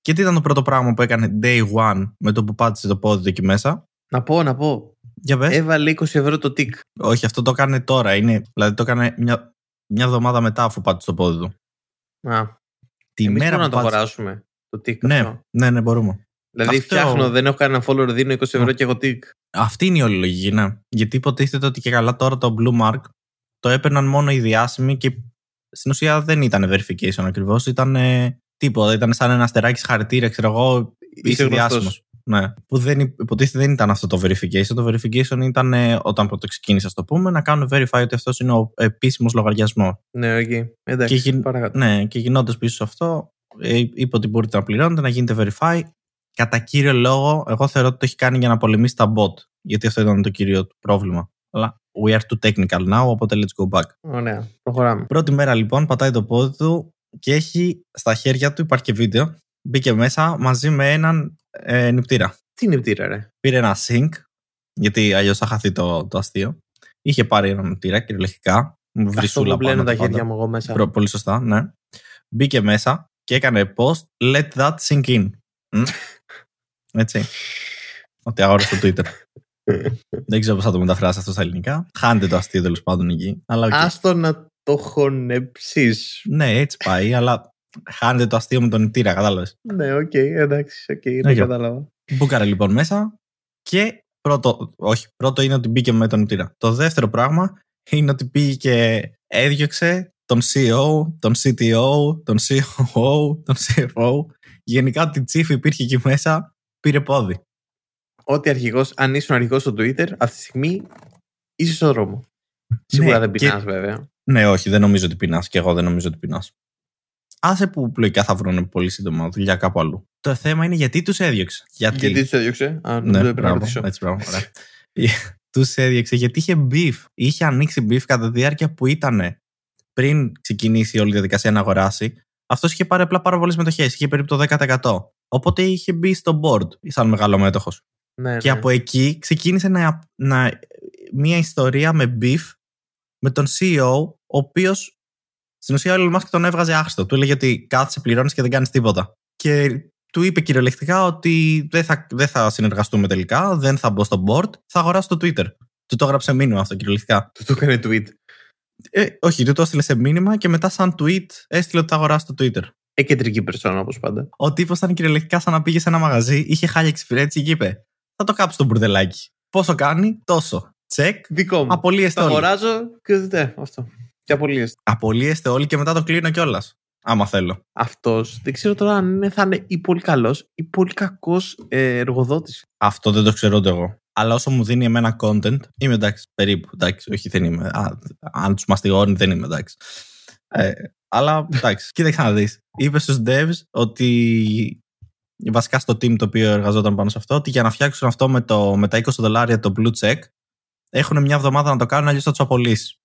Και τι ήταν το πρώτο πράγμα που έκανε day one με το που πάτησε το πόδι του εκεί μέσα; Να πω, να πω. Για πες. Έβαλε 20 ευρώ το τικ. Όχι, αυτό το έκανε τώρα. Είναι, δηλαδή το έκανε μια, μια εβδομάδα μετά αφού πάτησε το πόδι του. Α, Τη εμείς μέρα μπορούμε να που το πάτησε... αγοράσουμε. Το τικ Ναι, αυτό. ναι, ναι, μπορούμε. Δηλαδή Αυτό- φτιάχνω, δεν έχω κανένα follower, δίνω 20 ευρώ και έχω τικ. Αυτή είναι η όλη λογική, ναι. Γιατί υποτίθεται ότι και καλά τώρα το Blue Mark το έπαιρναν μόνο οι διάσημοι και στην ουσία δεν ήταν verification ακριβώς. Ήταν ε, τίποτα. Ήταν σαν ένα αστεράκι χαρακτήρα, ξέρω εγώ, είσαι διάσημος. Ναι. Που δεν, υποτίθεται δεν ήταν αυτό το verification. Το verification ήταν ε, όταν πρώτο ξεκίνησε, το πούμε, να κάνουν verify ότι αυτός είναι ο επίσημος λογαριασμός. Ναι, okay. Εντάξει, και, ναι, και γινώντας πίσω σε αυτό, ε, είπε ότι μπορείτε να πληρώνετε, να γίνετε verify. Κατά κύριο λόγο, εγώ θεωρώ ότι το έχει κάνει για να πολεμήσει τα bot. Γιατί αυτό ήταν το κύριο του πρόβλημα. Αλλά we are too technical now, οπότε let's go back. Ωραία, προχωράμε. Πρώτη μέρα λοιπόν, πατάει το πόδι του και έχει στα χέρια του, υπάρχει και βίντεο, μπήκε μέσα μαζί με έναν ε, νηπτήρα. Τι νηπτήρα, ρε; Πήρε ένα sync, γιατί αλλιώς θα χαθεί το, το αστείο. Είχε πάρει ένα νηπτήρα κυριολεκτικά. Βρυσούλα πάνω. τα χέρια μου εγώ μέσα. πολύ σωστά, ναι. Μπήκε μέσα και έκανε post Let that sink in. Έτσι. Ότι αγόρασε το Twitter. Δεν ξέρω πώς θα το μεταφράσει αυτό στα ελληνικά. Χάνεται το αστείο τέλος πάντων εκεί. Αλλά okay. Άστο να το χωνέψεις. Ναι, έτσι πάει, αλλά χάνεται το αστείο με τον νιπτήρα, κατάλαβες. Ναι, οκ, okay, εντάξει, οκ, okay, okay. κατάλαβα. Μπούκαρε λοιπόν μέσα και πρώτο, όχι, πρώτο είναι ότι μπήκε με τον νιπτήρα. Το δεύτερο πράγμα είναι ότι πήγε και έδιωξε τον CEO, τον CTO, τον COO, τον CFO. Γενικά ότι τσίφ υπήρχε εκεί μέσα, πήρε πόδι. Ό,τι αρχηγός, αν ήσουν αρχηγός στο Twitter, αυτή τη στιγμή είσαι στον δρόμο. Σίγουρα ναι, δεν πεινάς, βέβαια. Ναι, όχι, δεν νομίζω ότι πεινάς. Και εγώ δεν νομίζω ότι πεινάς. Άσε που λογικά θα βρουν πολύ σύντομα δουλειά κάπου αλλού. Το θέμα είναι γιατί τους έδιωξε. Γιατί, γιατί τους έδιωξε; Α, ναι, πρέπει μπράβο, να ρωτήσω. Έτσι, μπράβο, τους έδιωξε γιατί είχε beef. Είχε ανοίξει beef κατά τη διάρκεια που ήταν πριν ξεκινήσει όλη η διαδικασία να αγοράσει. Αυτός είχε πάρει απλά πάρα πολλές μετοχές. Είχε περίπου το 10%. Οπότε είχε μπει στο board σαν μεγάλο μέτοχος. Ναι, και ναι. από εκεί ξεκίνησε να, να, μια ιστορία με beef με τον CEO, ο οποίος στην ουσία ο Elon Musk τον έβγαζε άχρηστο. Του έλεγε ότι κάθεσαι, πληρώνεις και δεν κάνεις τίποτα. Και του είπε κυριολεκτικά ότι δεν θα, δεν θα συνεργαστούμε τελικά, δεν θα μπω στο board, θα αγοράσω το Twitter. Του το έγραψε μήνυμα αυτό κυριολεκτικά. Του το έκανε tweet. Ε, όχι, του το έστειλε σε μήνυμα και μετά, σαν tweet, έστειλε ότι θα αγοράσει το Twitter. Ε, κεντρική περσόνα, όπως πάντα. Ο τύπος ήταν κυριολεκτικά σαν να πήγε σε ένα μαγαζί, είχε χάλια εξυπηρέτηση και είπε: Θα το κάψω το μπουρδελάκι. Πόσο κάνει, τόσο. Τσεκ. Δικό μου. Απολύεστε όλοι. αγοράζω και δεν αυτό. Και απολύεστε. Απολύεστε όλοι και μετά το κλείνω κιόλας. Άμα θέλω. Αυτός δεν ξέρω τώρα αν είναι, θα είναι ή πολύ καλός ή πολύ κακός ε, εργοδότης. Αυτό δεν το ξέρω εγώ. Αλλά όσο μου δίνει εμένα content, είμαι εντάξει. Περίπου. Εντάξει, όχι, δεν είμαι. Α, αν τους μαστιγώνει, δεν είμαι εντάξει. Ε, αλλά εντάξει, κοίταξε να δεις. Είπε στους devs ότι βασικά στο team το οποίο εργαζόταν πάνω σε αυτό, ότι για να φτιάξουν αυτό με, το, με τα 20 δολάρια το blue check, έχουν μια εβδομάδα να το κάνουν, αλλιώς θα τους απολύσεις.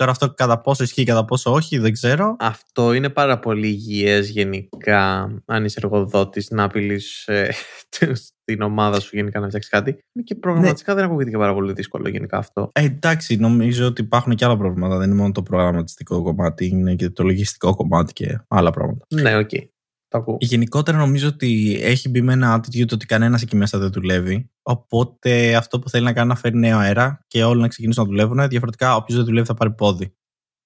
Τώρα αυτό κατά πόσο ισχύει, κατά πόσο όχι, δεν ξέρω. Αυτό είναι πάρα πολύ υγιές γενικά, αν είσαι εργοδότης, να απειλείς ε, την ομάδα σου γενικά να φτιάξει κάτι. Και προγραμματικά ναι. δεν ακούγεται και πάρα πολύ δύσκολο γενικά αυτό. Ε, εντάξει, νομίζω ότι υπάρχουν και άλλα προβλήματα. Δεν είναι μόνο το προγραμματιστικό κομμάτι, είναι και το λογιστικό κομμάτι και άλλα πράγματα. Ναι, OK. Okay. Γενικότερα νομίζω ότι έχει μπει με ένα attitude ότι κανένας εκεί μέσα δεν δουλεύει. Οπότε αυτό που θέλει να κάνει να φέρει νέο αέρα και όλοι να ξεκινήσουν να δουλεύουν. Διαφορετικά, όποιος δεν δουλεύει θα πάρει πόδι.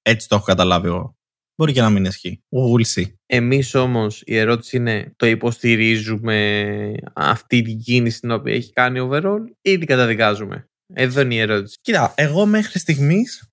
Έτσι το έχω καταλάβει εγώ. Μπορεί και να μην ισχύει. We'll see. Εμείς όμως η ερώτηση είναι, το υποστηρίζουμε αυτή την κίνηση την οποία έχει κάνει overall ή την καταδικάζουμε; Εδώ είναι η ερώτηση. Κοίτα, εγώ μέχρι στιγμής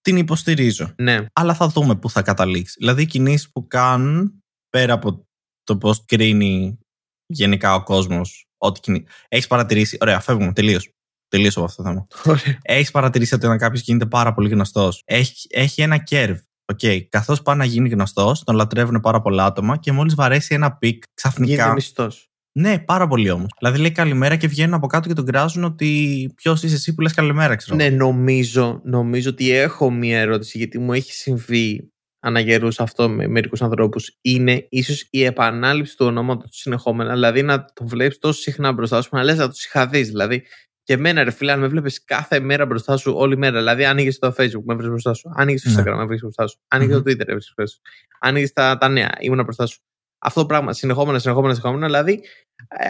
την υποστηρίζω. Ναι. Αλλά θα δούμε πού θα καταλήξει. Δηλαδή, οι κινήσεις που κάνουν πέρα από το πώς κρίνει γενικά ο κόσμος ό,τι κινεί. Έχεις παρατηρήσει. Ωραία, φεύγουμε. Τελείως. Τελείως από αυτό το θέμα. Έχεις παρατηρήσει ότι όταν κάποιος γίνεται πάρα πολύ γνωστός, έχει, έχει ένα curve. Okay. Καθώς πάει να γίνει γνωστός, τον λατρεύουν πάρα πολλά άτομα και μόλις βαρέσει ένα peak ξαφνικά. Γίνεται μισητός. Ναι, πάρα πολύ όμως. Δηλαδή λέει καλημέρα και βγαίνουν από κάτω και τον κράζουν ότι ποιος είσαι εσύ που λες καλημέρα, ξέρω. Ναι, νομίζω, νομίζω ότι έχω μία ερώτηση γιατί μου έχει συμβεί αναγερούς αυτό με μερικούς ανθρώπους είναι ίσως η επανάληψη του ονόματος του συνεχόμενα. Δηλαδή να το βλέπεις τόσο συχνά μπροστά σου, να λες να τους είχα δει. Δηλαδή και εμένα, ρε φίλε, αν με βλέπεις κάθε μέρα μπροστά σου, όλη μέρα. Δηλαδή, άνοιγες το Facebook, με βρεις μπροστά σου. Άνοιγες το ναι. Instagram, με βρεις μπροστά σου. Άνοιγες το Twitter, με βρεις μπροστά σου. Άνοιγες τα, τα νέα, ήμουν μπροστά σου. Αυτό το πράγμα, συνεχόμενα, συνεχόμενα, συνεχόμενα. Δηλαδή,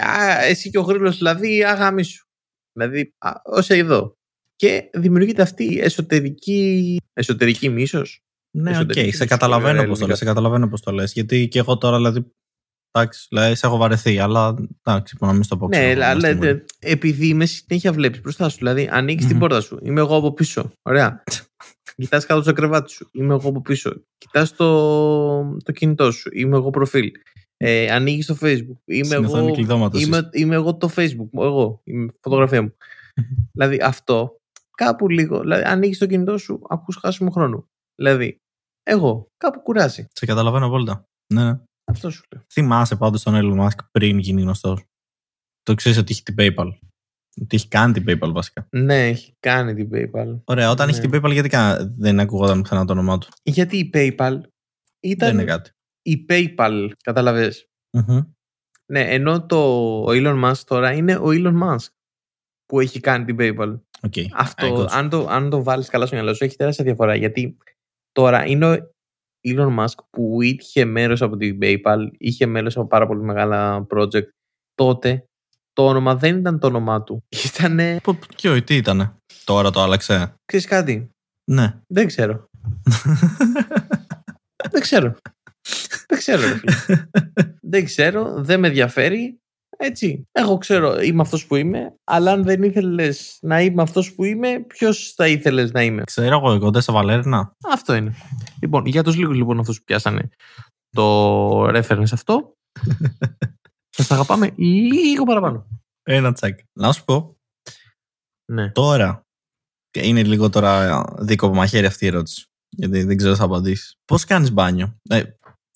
α, εσύ και ο γρύλος, δηλαδή, α γαμήσου. Δηλαδή, ως εδώ. Και δημιουργείται αυτή η εσωτερική, εσωτερική μίσος. Ναι, OK, okay. σε καταλαβαίνω πώς το λες. Σε καταλαβαίνω πώς το λες. Γιατί και εγώ τώρα, δηλαδή. Εντάξει, δηλαδή, σε έχω βαρεθεί, αλλά εντάξει, να μην στο πω. Ναι, αλλά επειδή με συνέχεια βλέπεις μπροστά σου. Δηλαδή, ανοίγεις την πόρτα σου. Είμαι εγώ από πίσω. Ωραία. Κοιτάς κάτω στο κρεβάτι σου. Είμαι εγώ από πίσω. Κοιτάς το, το κινητό σου. Είμαι εγώ προφίλ. Ε, Ανοίγεις το Facebook. Είμαι Στην οθόνη εγώ, κλειδώματος είμαι, είμαι εγώ το Facebook. Εγώ. Είμαι η φωτογραφία μου. δηλαδή αυτό κάπου λίγο. Δηλαδή, ανοίγεις το κινητό σου, ακούς χάσιμο χρόνο. Δηλαδή, εγώ κάπου κουράζει. Σε καταλαβαίνω απόλυτα. Ναι, ναι. Αυτό σου λέω. Θυμάσαι πάντως τον Elon Musk πριν γίνει γνωστός. Το ξέρεις ότι έχει την PayPal. Ότι έχει κάνει την PayPal βασικά. Ναι, έχει κάνει την PayPal. Ωραία, όταν Ναι. έχει την PayPal, γιατί κα- δεν ακούγονταν ξανά το όνομά του; Γιατί η PayPal ήταν Δεν είναι κάτι. η PayPal, καταλαβες; Μμμ. Ναι, ενώ το ο Elon Musk τώρα είναι ο Elon Musk που έχει κάνει την PayPal. OK. Αυτό, I got you. αν το, αν το βάλεις καλά στο μυαλό σου, έχει τεράστια διαφορά. Γιατί τώρα είναι ο Elon Musk που είχε μέρος από την PayPal, είχε μέρος από πάρα πολύ μεγάλα project. Τότε το όνομα δεν ήταν το όνομά του. Ήτανε, Πο- Ποιο, τι ήτανε; Τώρα το άλλαξε. ξέρεις κάτι, Ναι. δεν ξέρω. δεν ξέρω. δεν ξέρω. ρε φίλε. δεν ξέρω, δεν με ενδιαφέρει. Έτσι. Εγώ ξέρω, είμαι αυτός που είμαι, αλλά αν δεν ήθελες να είμαι αυτός που είμαι, ποιος θα ήθελες να είμαι; Ξέρω εγώ, εγώ δεν Βαλέρινα. Αυτό είναι. Λοιπόν, για τους λίγους λοιπόν αυτούς που πιάσανε το reference αυτό, σας τα αγαπάμε λίγο παραπάνω. Ένα τσακ. Να σου πω, Ναι. τώρα. και Είναι λίγο τώρα δίκοπο μαχαίρι αυτή η ερώτηση. Γιατί δεν ξέρω θα απαντήσεις. Πώς κάνεις μπάνιο; Ε,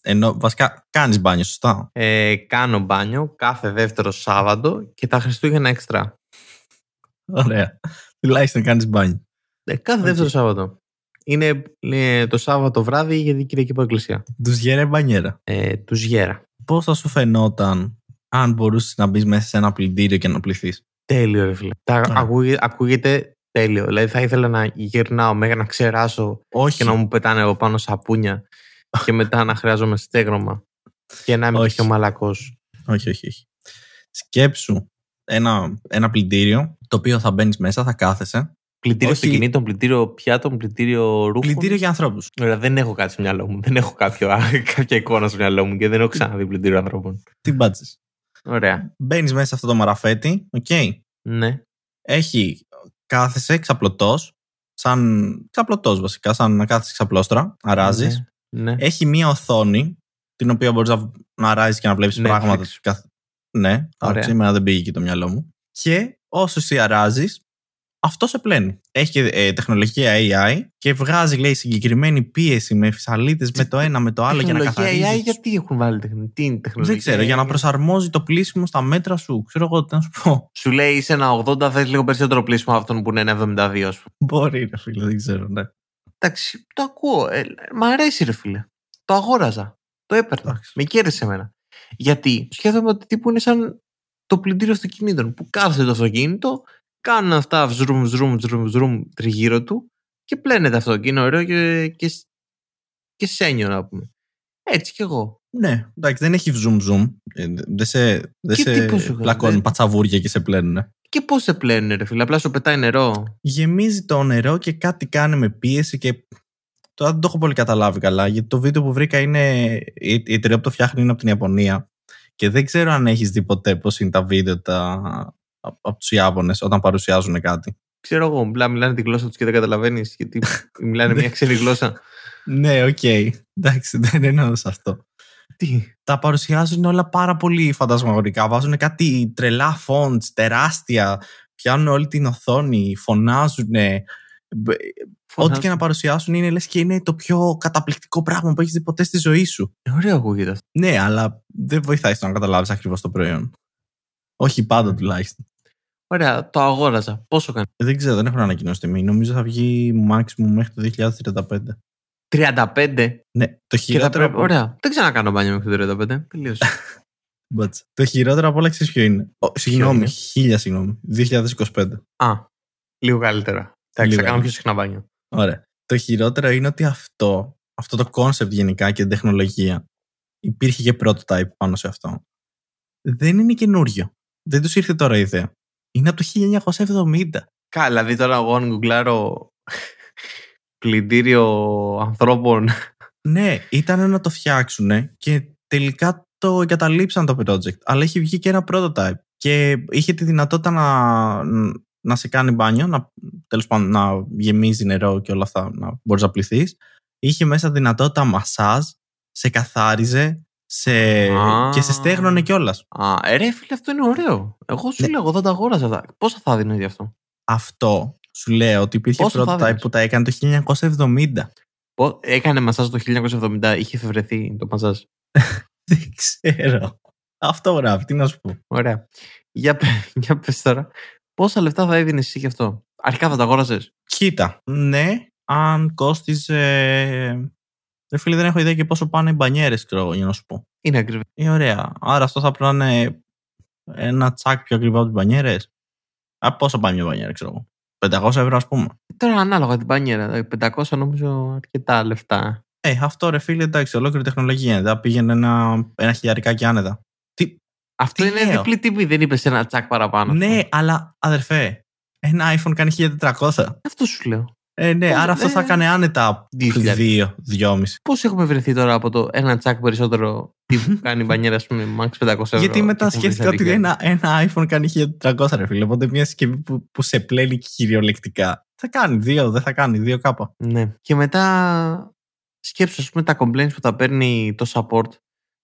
ενώ βασικά κάνεις μπάνιο, σωστά; Ε, κάνω μπάνιο κάθε δεύτερο Σάββατο και τα Χριστούγεννα έξτρα. Ωραία. Τουλάχιστον κάνεις μπάνιο. Ε, κάθε Οκ. δεύτερο Σάββατο. Είναι ε, το Σάββατο βράδυ γιατί Κυριακή πάω εκκλησία. Ντουζιέρα ή μπανιέρα. Ε, ντουζιέρα. Πώς θα σου φαινόταν αν μπορούσες να μπεις μέσα σε ένα πλυντήριο και να πληθείς; Τέλειο, ρε φίλε. Τα, Ωραία. ακούγε- ακούγεται τέλειο. Δηλαδή θα ήθελα να γυρνάω μέχρι να ξεράσω Όχι. και να μου πετάνε από πάνω σαπούνια και μετά να χρειάζομαι στέγρωμα και να είμαι Όχι. πιο μαλακός. όχι, όχι, όχι. Σκέψου ένα, ένα πλυντήριο το οποίο θα μπαίνεις μέσα, θα κάθεσαι. Πλυντήριο Όχι. αυτοκινήτων, πλυντήριο πιάτων, πλυντήριο ρούχων. Πλυντήριο για ανθρώπους. Ωραία, δεν έχω κάτι στο μυαλό μου. Δεν έχω κάποιο, κάποια εικόνα στο μυαλό μου και δεν έχω ξαναδεί πλυντήριο ανθρώπων. Τι μπάτσε. Ωραία. Μπαίνεις μέσα σε αυτό το μαραφέτη, οκ. Ναι. Έχει, κάθεσαι ξαπλωτός, σαν ξαπλωτός βασικά, σαν να κάθεσαι ξαπλώστρα, αράζεις. Ναι. Ναι. Έχει μία οθόνη, την οποία μπορείς να, να αράζει και να βλέπεις Netflix. πράγματα. Καθ... Ναι, Ωραία. σήμερα δεν πήγε εκεί το μυαλό μου. Και όσο εσύ αράζεις, αυτό σε πλένει. Έχει και ε, τεχνολογία AI και βγάζει, λέει, συγκεκριμένη πίεση με φυσαλίδες με το ένα με το άλλο για να Τεχνολογία καθαρίζεις. AI, γιατί έχουν βάλει τεχνολογία. Τι είναι τεχνολογία. Δεν ξέρω, για να AI? προσαρμόζει το πλήσιμο στα μέτρα σου. Ξέρω εγώ τι να σου πω. Σου λέει είσαι ένα 80, θες λίγο περισσότερο πλήσιμο από αυτόν που είναι ένα 72, ας πούμε. Μπορεί, ρε φίλε, δεν ξέρω, ναι. Εντάξει, το ακούω. Ε, μ' αρέσει, ρε φίλε. Το αγόραζα. Το έπαιρνα. Εντάξει. Με κέρδισε εμένα. Γιατί σκέφτομαι ότι τύπου είναι σαν το πλυντήριο αυτοκινήτων που κάθεται το αυτοκίνητο, κάνουν αυτά βζρουμ, βζρουμ, βζρουμ, βζρουμ τριγύρω του και πλένεται αυτό και είναι ωραίο και, και, και σένιο να πούμε. Έτσι κι εγώ. Ναι, εντάξει, δεν έχει zoom zoom. Ε, Δεν σε, δεν Και τι σε πώς σου πλακώνουν δεν- πατσαβούρια και σε πλένουν. Και πώς σε πλένουν, ρε φίλε, απλά σου πετάει νερό. Γεμίζει το νερό και κάτι κάνει με πίεση και. Τώρα δεν το έχω πολύ καταλάβει καλά, γιατί το βίντεο που βρήκα είναι. Η, η εταιρεία που το φτιάχνει είναι από την Ιαπωνία. Και δεν ξέρω αν έχεις δει ποτέ πώς είναι τα βίντεο τα, από, από τους Ιάπωνες όταν παρουσιάζουν κάτι. Ξέρω εγώ, απλά μιλάνε τη γλώσσα τους και δεν καταλαβαίνεις, γιατί μιλάνε μια ξένη γλώσσα. Ναι, οκ. Εντάξει, δεν εννοώ σε αυτό. Τι; τα παρουσιάζουν όλα πάρα πολύ φαντασμαγορικά. Βάζουν κάτι τρελά fonts, τεράστια. Πιάνουν όλη την οθόνη, φωνάζουν. Ό,τι και να παρουσιάσουν είναι λες και είναι το πιο καταπληκτικό πράγμα που έχεις δει ποτέ στη ζωή σου. Ε, Ωραίο ακούγεται αυτό. Ναι, αλλά δεν βοηθάει στο να καταλάβεις ακριβώς το προϊόν. Όχι πάντα τουλάχιστον. Ωραία, το αγόραζα. Πόσο κάνει; Ε, Δεν ξέρω, δεν έχουν ανακοινώσει τιμή. Νομίζω θα βγει maximum μέχρι το 2035. 35. Ναι, το Και θα χειρότερο. πρέπει... από- Ωραία. Δεν ξανακάνω μπάνιο μέχρι το 35. Τελείωσε. Μπάτσα. Το χειρότερο από όλα ξέρεις ποιο είναι; Ο, συγγνώμη, είναι; χίλια συγγνώμη. 2025. Α, λίγο καλύτερα. Εντάξει, θα Λίγο. κάνω πιο συχνά μπάνιο. Ωραία. Το χειρότερο είναι ότι αυτό, αυτό το concept γενικά και την τεχνολογία, υπήρχε και prototype πάνω σε αυτό. Δεν είναι καινούριο. Δεν τους ήρθε τώρα η ιδέα. Είναι από το 1970. Καλά, δηλαδή τώρα εγώ αν γκουγκλάρω πλυντήριο ανθρώπων. Ναι, ήταν να το φτιάξουν και τελικά το εγκαταλείψαν το project. Αλλά έχει βγει και ένα prototype. Και είχε τη δυνατότητα να, να σε κάνει μπάνιο, να τέλος πάντων να γεμίζει νερό και όλα αυτά, να μπορείς να πληθείς. Είχε μέσα δυνατότητα μασάζ, σε καθάριζε σε... Α. και σε στέγνωνε κιόλας. Α, ε, ρε φίλε, αυτό είναι ωραίο. Εγώ σου Ναι. λέω, εγώ δεν τα αγόρασα αυτά. Πόσα θα δίνω γι' αυτό; Αυτό σου λέω ότι υπήρχε Πόσο θα prototype έδινες; που τα έκανε το 1970. Πο- Έκανε μασάζ το 1970, είχε εφευρεθεί το μασάζ. Δεν ξέρω. Αυτό γράφει, τι να σου πω. Ωραία. Για, πε- για πες τώρα, πόσα λεφτά θα έδινες εσύ γι' αυτό; Αρχικά θα τα αγόρασε. Κοίτα, ναι, αν κόστιζε. Ρε φίλε, δεν έχω ιδέα και πόσο πάνε οι μπανιέρες, ξέρω εγώ, για να σου πω. Είναι ακριβή. Ε, ωραία. Άρα αυτό θα πρέπει να είναι ένα τσακ πιο ακριβά από τις μπανιέρες. Α, πόσο πάει μια μπανιέρα, ξέρω εγώ. 500 ευρώ, ας πούμε. Τώρα ανάλογα την πανιέρα. ε, 500 νομίζω αρκετά λεφτά. Ε, αυτό ρε φίλε, εντάξει, ολόκληρη τεχνολογία. Δεν πήγαινε ένα, ένα χιλιαρικάκι άνετα. Τι, Αυτό Τι είναι λέω; διπλή τιμή, δεν είπες ένα τσακ παραπάνω. ναι, αυτό. αλλά αδερφέ, ένα iPhone κάνει 1400. Αυτό σου λέω. Ε, ναι, Πώς, άρα αυτό ε, θα έκανε άνετα 2000. 2, 2,5. Πώς έχουμε βρεθεί τώρα από το ένα τσακ περισσότερο τι που κάνει η μπανιέρα, ας πούμε, max 500 ευρώ. Γιατί μετά και έχουμε σκέφτηκα βρει ότι στα ένα, ένα iPhone κάνει 1400 ρε φίλε. Οπότε μια συσκευή που, που σε πλένει κυριολεκτικά. Θα κάνει δύο, δεν θα κάνει δύο κάπα. Ναι. Και μετά σκέψου, ας πούμε, τα complaints που τα παίρνει το support.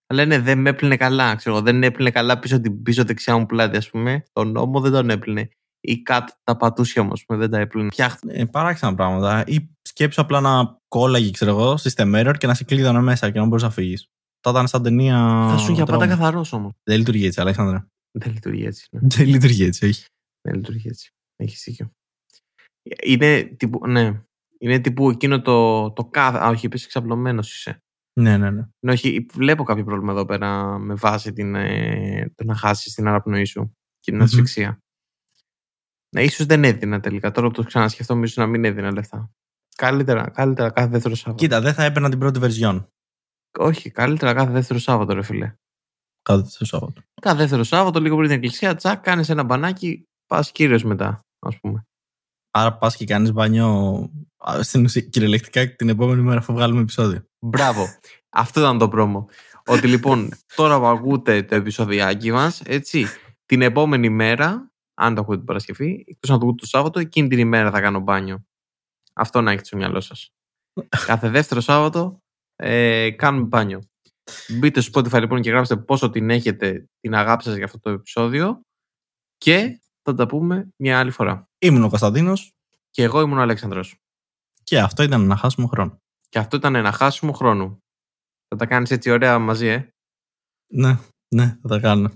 Θα λένε δεν με έπλυνε καλά, ξέρω εγώ, δεν έπλυνε καλά πίσω την πίσω δεξιά μου πλάτη, ας πούμε. Τον νόμο δεν τον έπλυνε. Ή κάτι τα πατούσια μου, ας πούμε, δεν τα έπλυνε. Φτιάχτε. Ε, παράξενα πράγματα. Ή σκέψου απλά να κόλλαγε, ξέρω εγώ, system error και να σε κλείδωνε μέσα και να μπορείς να φύγεις. Θα ήταν σαν ταινία. Θα σου για πάντα τρόμου. καθαρός όμως. Δεν λειτουργεί έτσι, Αλέξανδρε. Δεν λειτουργεί έτσι. ναι. Δεν λειτουργεί έτσι, όχι. Δεν λειτουργεί έτσι. Έχεις δίκιο. Είναι τύπου, ναι. Είναι τύπου εκείνο το, το κάθε. Α, όχι, είπες εξαπλωμένος είσαι. Ναι, ναι, ναι. Ναι, όχι, βλέπω κάποιο πρόβλημα εδώ πέρα με βάση την, ε, το να χάσεις την αναπνοή σου και την Μμμ. ασφυξία. Ναι, ίσως δεν έδινα τελικά. Τώρα που το ξανασκεφτόμαι, ίσως να μην έδινα λεφτά. Καλύτερα, καλύτερα κάθε δεύτερο Σάββατο. Κοίτα, δεν θα έπαιρνα την πρώτη βερζιόν. Όχι, καλύτερα κάθε δεύτερο Σάββατο, ρε φιλέ. Κάθε το Σάββατο. Κάθε δεύτερο Σάββατο, λίγο πριν την εκκλησία, τσακ, κάνεις ένα μπανάκι, πας κύριος μετά, ας πούμε. Άρα πας και κάνεις μπάνιο α, στην ουσία κυριολεκτικά την επόμενη μέρα αφού βγάλουμε επεισόδιο. Μπράβο. Αυτό ήταν το πρόμο. Ότι λοιπόν, τώρα που ακούτε το επεισοδιάκι μας, έτσι, την επόμενη μέρα, αν το ακούτε την Παρασκευή, εκτός να το ακούτε το Σάββατο, εκείνη την ημέρα θα κάνω μπάνιο. Αυτό να έχετε στο μυαλό σας. Κάθε δεύτερο Σάββατο ε, κάνουμε μπάνιο. Μπείτε στο Spotify λοιπόν και γράψτε πόσο την έχετε την αγάπη σας για αυτό το επεισόδιο και θα τα πούμε μια άλλη φορά. Ήμουν ο Κωνσταντίνος Και εγώ ήμουν ο Αλέξανδρος. και αυτό ήταν να χάσουμε χρόνο. Και αυτό ήταν ένα χάσιμο χρόνου. Θα τα κάνεις έτσι ωραία μαζί, ε. Ναι, ναι, θα τα κάνω.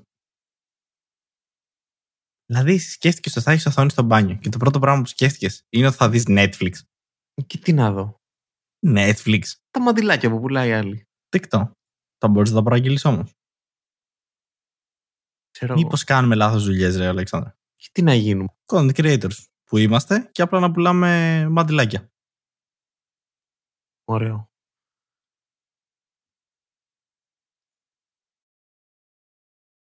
Δηλαδή, σκέφτηκες ότι θα έχεις οθόνη στο μπάνιο και το πρώτο πράγμα που σκέφτηκες είναι ότι θα δεις Netflix. Και τι να δω. Netflix. Τα μαντιλάκια που πουλάει η άλλη. Τικτό. Θα μπορείς να τα παραγγείλεις όμως. Ξέρω εγώ. Μήπως κάνουμε λάθος δουλειές, ρε Αλέξανδρα. Και τι να γίνουμε. Content creators που είμαστε και απλά να πουλάμε μαντιλάκια. Ωραίο.